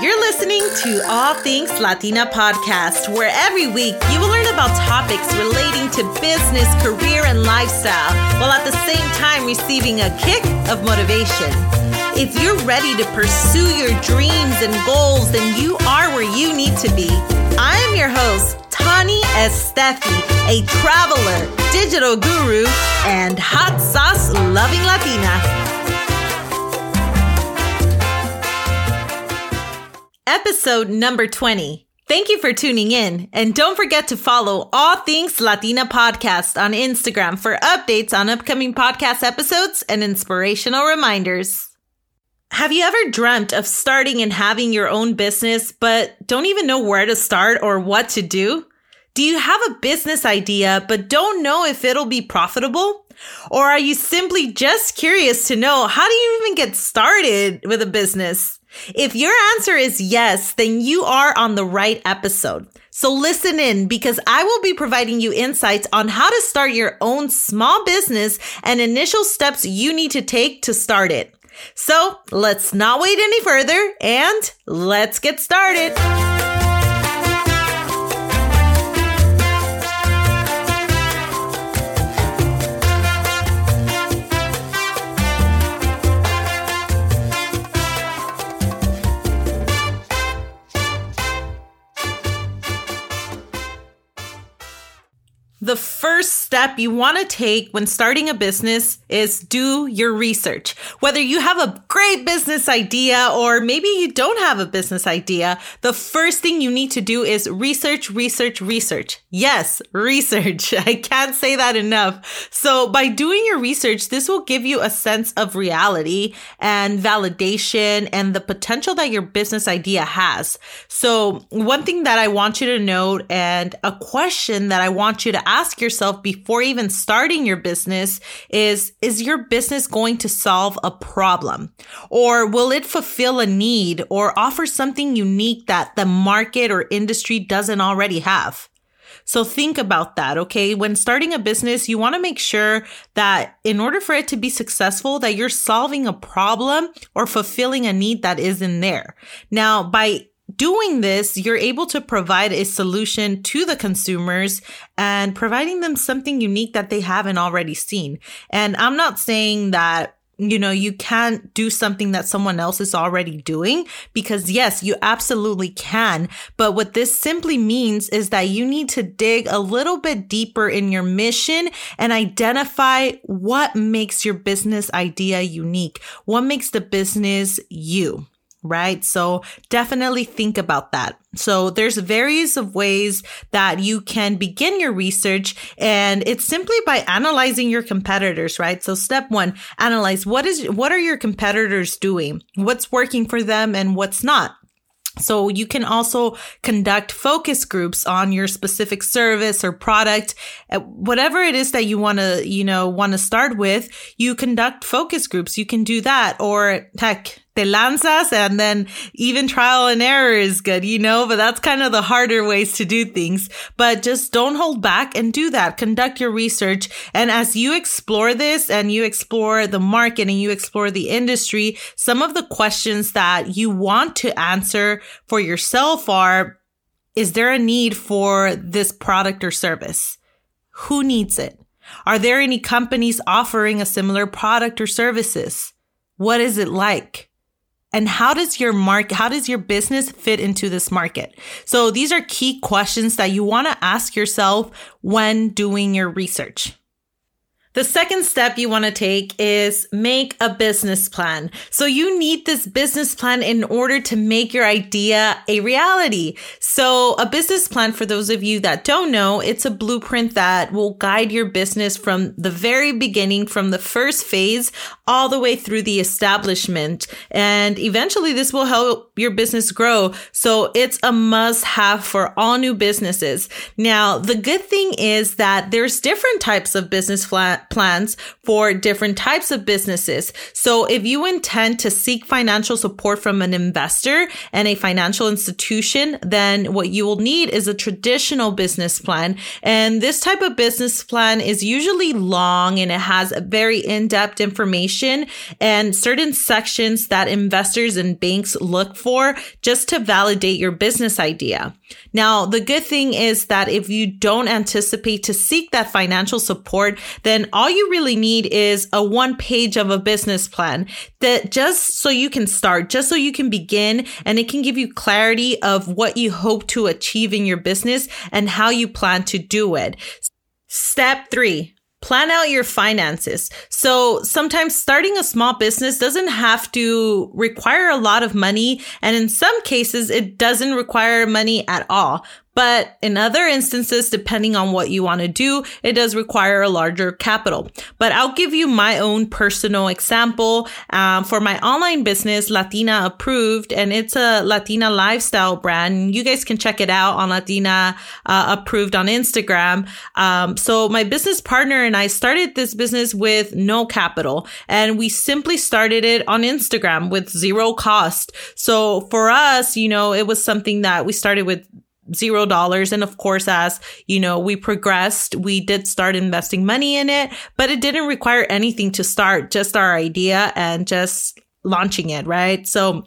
You're listening to All Things Latina podcast, where every week you will learn about topics relating to business, career, and lifestyle, while at the same time receiving a kick of motivation. If you're ready to pursue your dreams and goals, then you are where you need to be. I am your host, Tani Estefi, a traveler, digital guru, and hot sauce loving Latina. Episode number 20. Thank you for tuning in. And don't forget to follow All Things Latina Podcast on Instagram for updates on upcoming podcast episodes and inspirational reminders. Have you ever dreamt of starting and having your own business, but don't even know where to start or what to do? Do you have a business idea, but don't know if it'll be profitable? Or are you simply just curious to know how do you even get started with a business? If your answer is yes, then you are on the right episode. So listen in because I will be providing you insights on how to start your own small business and initial steps you need to take to start it. So let's not wait any further and let's get started. The first step you want to take when starting a business is do your research. Whether you have a great business idea or maybe you don't have a business idea, the first thing you need to do is research, research, research. Yes, research. I can't say that enough. So by doing your research, this will give you a sense of reality and validation and the potential that your business idea has. So one thing that I want you to note and a question that I want you to ask yourself before even starting your business is, is your business going to solve a problem? Or will it fulfill a need or offer something unique that the market or industry doesn't already have? So think about that. Okay. When starting a business, you want to make sure that in order for it to be successful, that you're solving a problem or fulfilling a need that isn't there. Now, by doing this, you're able to provide a solution to the consumers and providing them something unique that they haven't already seen. And I'm not saying that you know, you can't do something that someone else is already doing because yes, you absolutely can. But what this simply means is that you need to dig a little bit deeper in your mission and identify what makes your business idea unique. What makes the business you? Right? So definitely think about that. So there's various of ways that you can begin your research and it's simply by analyzing your competitors, right? So step one, analyze what is, what are your competitors doing? What's working for them and what's not? So you can also conduct focus groups on your specific service or product. Uh, whatever it is that you want to, you know, want to start with, you conduct focus groups. You can do that or heck, te lanzas and then even trial and error is good, you know, but that's kind of the harder ways to do things. But just don't hold back and do that. Conduct your research. And as you explore this and you explore the market and you explore the industry, some of the questions that you want to answer for yourself are, is there a need for this product or service? Who needs it? Are there any companies offering a similar product or services? What is it like? And how does your market, how does your business fit into this market? So these are key questions that you want to ask yourself when doing your research. The second step you want to take is make a business plan. So you need this business plan in order to make your idea a reality. So a business plan, for those of you that don't know, it's a blueprint that will guide your business from the very beginning, from the first phase all the way through the establishment. And eventually this will help your business grow. So it's a must have for all new businesses. Now, the good thing is that there's different types of business plan plans for different types of businesses. So if you intend to seek financial support from an investor and a financial institution, then what you will need is a traditional business plan. And this type of business plan is usually long and it has very in-depth information and certain sections that investors and banks look for just to validate your business idea. Now, the good thing is that if you don't anticipate to seek that financial support, then all you really need is a one page of a business plan that just so you can start, just so you can begin and it can give you clarity of what you hope to achieve in your business and how you plan to do it. Step three, plan out your finances. So sometimes starting a small business doesn't have to require a lot of money. And in some cases, it doesn't require money at all. But in other instances, depending on what you want to do, it does require a larger capital. But I'll give you my own personal example um, for my online business, Latina Approved, and it's a Latina lifestyle brand. You guys can check it out on Latina uh, Approved on Instagram. Um, so my business partner and I started this business with no capital, and we simply started it on Instagram with zero cost. So for us, you know, it was something that we started with zero dollars. And of course, as you know, we progressed, we did start investing money in it, but it didn't require anything to start, just our idea and just launching it, right? So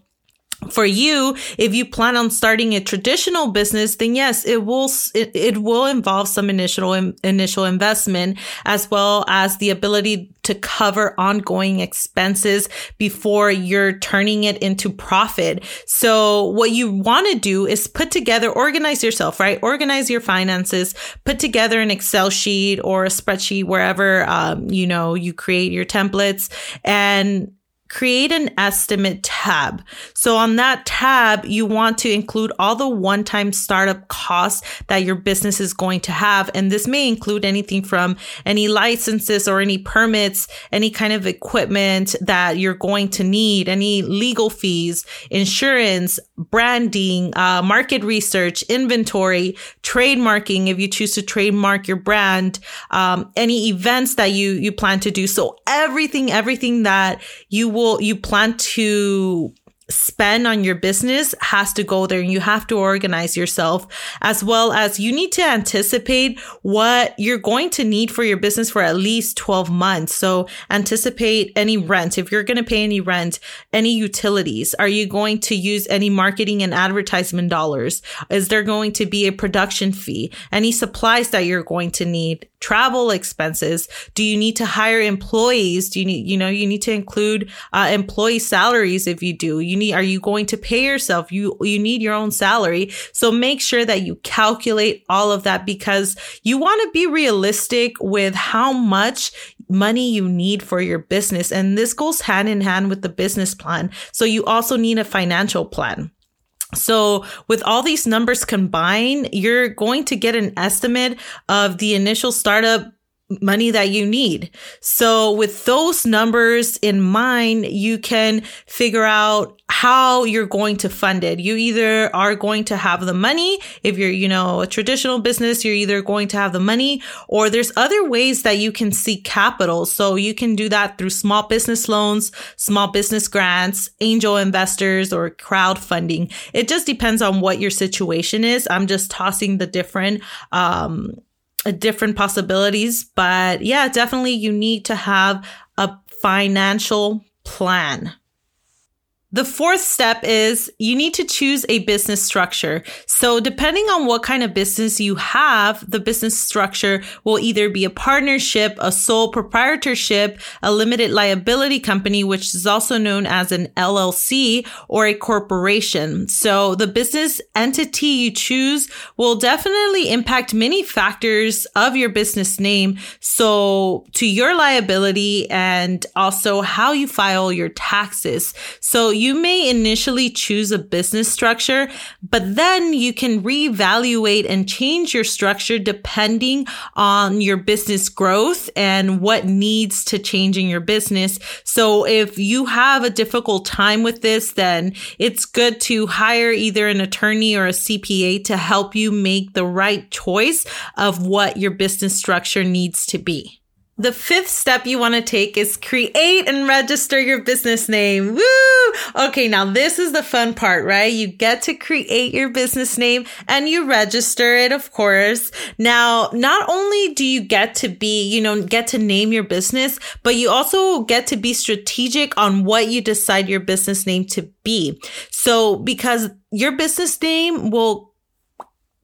for you, if you plan on starting a traditional business, then yes, it will, it, it will involve some initial, initial investment as well as the ability to cover ongoing expenses before you're turning it into profit. So what you want to do is put together, organize yourself, right? Organize your finances, put together an Excel sheet or a spreadsheet, wherever, um, you know, you create your templates and create an estimate tab. So on that tab, you want to include all the one-time startup costs that your business is going to have. And this may include anything from any licenses or any permits, any kind of equipment that you're going to need, any legal fees, insurance, branding, uh, market research, inventory, trademarking, if you choose to trademark your brand, um, any events that you, you plan to do. So everything, everything that you will, you plan to spend on your business has to go there and you have to organize yourself as well as you need to anticipate what you're going to need for your business for at least 12 months. So anticipate any rent. If you're going to pay any rent, any utilities, are you going to use any marketing and advertisement dollars? Is there going to be a production fee? Any supplies that you're going to need? travel expenses? Do you need to hire employees? Do you need, you know, you need to include uh, employee salaries if you do. You need, are you going to pay yourself? You, you need your own salary. So make sure that you calculate all of that because you want to be realistic with how much money you need for your business. And this goes hand in hand with the business plan. So you also need a financial plan. So with all these numbers combined, you're going to get an estimate of the initial startup money that you need. So with those numbers in mind, you can figure out how you're going to fund it. You either are going to have the money. If you're, you know, a traditional business, you're either going to have the money or there's other ways that you can seek capital. So you can do that through small business loans, small business grants, angel investors or crowdfunding. It just depends on what your situation is. I'm just tossing the different, um, different possibilities. But yeah, definitely you need to have a financial plan. The fourth step is you need to choose a business structure. So depending on what kind of business you have, the business structure will either be a partnership, a sole proprietorship, a limited liability company, which is also known as an LLC or a corporation. So the business entity you choose will definitely impact many factors of your business name. So to your liability and also how you file your taxes. So you may initially choose a business structure, but then you can reevaluate and change your structure depending on your business growth and what needs to change in your business. So if you have a difficult time with this, then it's good to hire either an attorney or a CPA to help you make the right choice of what your business structure needs to be. The fifth step you want to take is create and register your business name. Woo! Okay, now this is the fun part, right? You get to create your business name and you register it, of course. Now, not only do you get to be, you know, get to name your business, but you also get to be strategic on what you decide your business name to be. So, because your business name will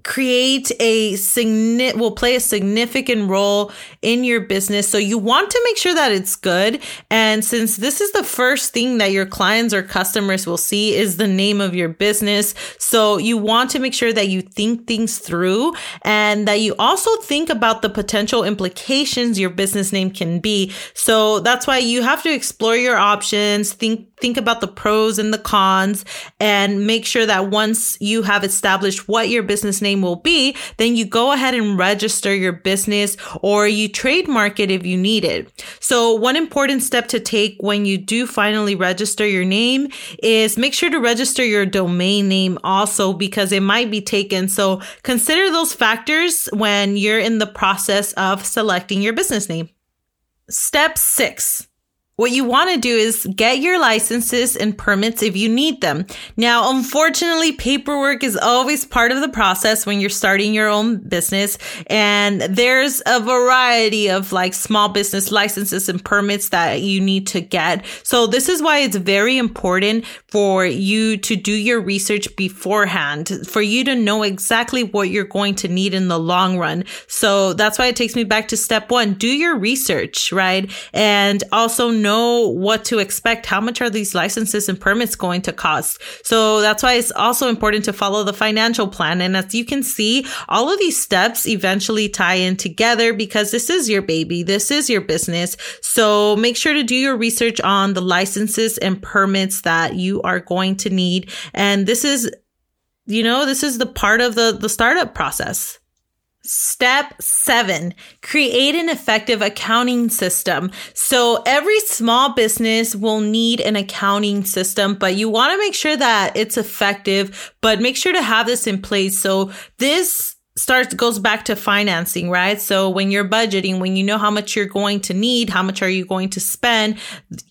create a significant will play a significant role in your business. So you want to make sure that it's good. And since this is the first thing that your clients or customers will see is the name of your business. So you want to make sure that you think things through and that you also think about the potential implications your business name can be. So that's why you have to explore your options think think about the pros and the cons and make sure that once you have established what your business name will be, then you go ahead and register your business or you trademark it if you need it. So one important step to take when you do finally register your name is make sure to register your domain name also because it might be taken. So consider those factors when you're in the process of selecting your business name. Step six what you want to do is get your licenses and permits if you need them. Now, unfortunately, paperwork is always part of the process when you're starting your own business. And there's a variety of like small business licenses and permits that you need to get. So this is why it's very important for you to do your research beforehand, for you to know exactly what you're going to need in the long run. So that's why it takes me back to step one. Do your research, right? And also know what to expect. How much are these licenses and permits going to cost? So that's why it's also important to follow the financial plan. And as you can see, all of these steps eventually tie in together because this is your baby. This is your business. So make sure to do your research on the licenses and permits that you are going to need. And this is, you know, this is the part of the, the startup process. Step seven, create an effective accounting system. So every small business will need an accounting system, but you want to make sure that it's effective, but make sure to have this in place. So this starts goes back to financing, right? So when you're budgeting, when you know how much you're going to need, how much are you going to spend,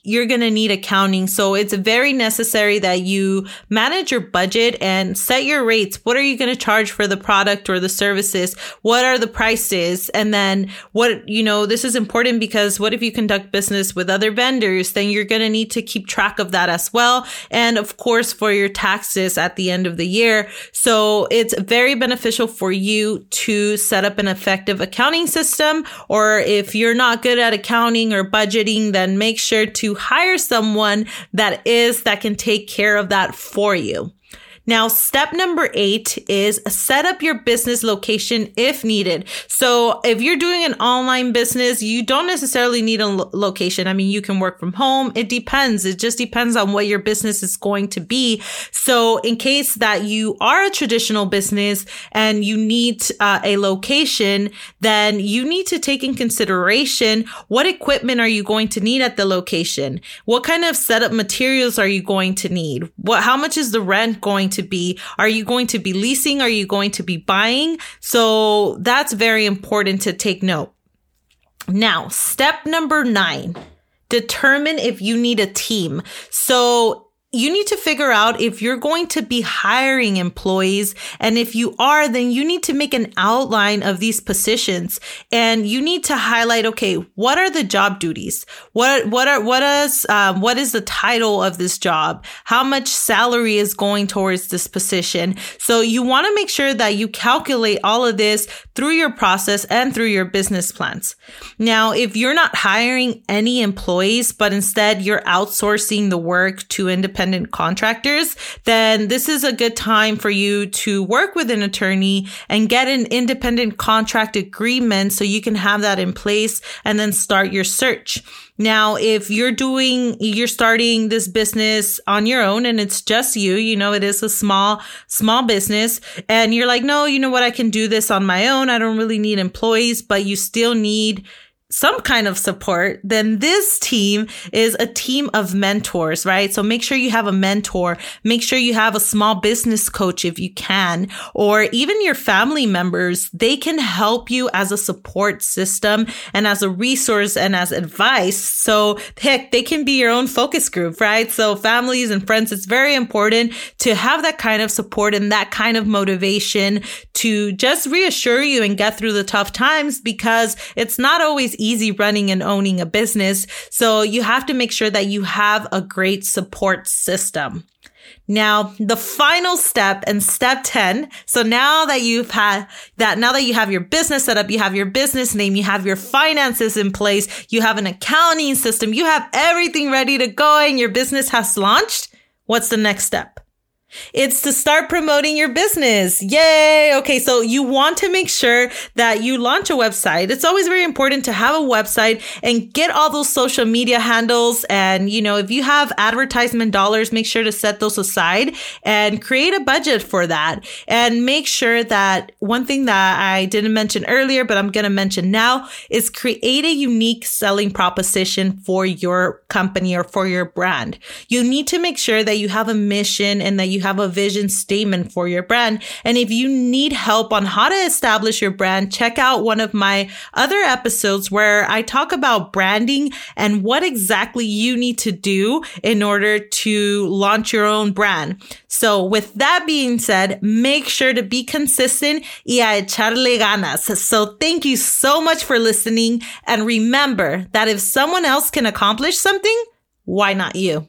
you're going to need accounting. So it's very necessary that you manage your budget and set your rates. What are you going to charge for the product or the services? What are the prices? And then what, you know, this is important because what if you conduct business with other vendors? Then you're going to need to keep track of that as well. And of course, for your taxes at the end of the year. So it's very beneficial for you you to set up an effective accounting system. Or if you're not good at accounting or budgeting, then make sure to hire someone that is, that can take care of that for you. Now, step number eight is set up your business location if needed. So if you're doing an online business, you don't necessarily need a lo- location. I mean, you can work from home. It depends. It just depends on what your business is going to be. So in case that you are a traditional business and you need uh, a location, then you need to take in consideration what equipment are you going to need at the location? What kind of setup materials are you going to need? What, how much is the rent going to be? Are you going to be leasing? Are you going to be buying? So that's very important to take note. Now, step number nine, determine if you need a team. So you need to figure out if you're going to be hiring employees. And if you are, then you need to make an outline of these positions and you need to highlight, okay, what are the job duties? What, what are, what is, um, what is the title of this job? How much salary is going towards this position? So you want to make sure that you calculate all of this through your process and through your business plans. Now, if you're not hiring any employees, but instead you're outsourcing the work to independent independent contractors, then this is a good time for you to work with an attorney and get an independent contract agreement so you can have that in place and then start your search. Now, if you're doing, you're starting this business on your own and it's just you, you know, it is a small, small business and you're like, no, you know what? I can do this on my own. I don't really need employees, but you still need some kind of support, then this team is a team of mentors, right? So make sure you have a mentor. Make sure you have a small business coach if you can, or even your family members. They can help you as a support system and as a resource and as advice. So heck, they can be your own focus group, right? So families and friends, it's very important to have that kind of support and that kind of motivation to just reassure you and get through the tough times because it's not always easy running and owning a business. So you have to make sure that you have a great support system. Now, the final step and step 10. So now that you've had that, now that you have your business set up, you have your business name, you have your finances in place, you have an accounting system, you have everything ready to go and your business has launched. What's the next step? It's to start promoting your business. Yay. Okay. So you want to make sure that you launch a website. It's always very important to have a website and get all those social media handles. And, you know, if you have advertisement dollars, make sure to set those aside and create a budget for that. And make sure that one thing that I didn't mention earlier, but I'm going to mention now is create a unique selling proposition for your company or for your brand. You need to make sure that you have a mission and that you have a vision statement for your brand. And if you need help on how to establish your brand, check out one of my other episodes where I talk about branding and what exactly you need to do in order to launch your own brand. So with that being said, make sure to be consistent y a echarle ganas. So thank you so much for listening. And remember that if someone else can accomplish something, why not you?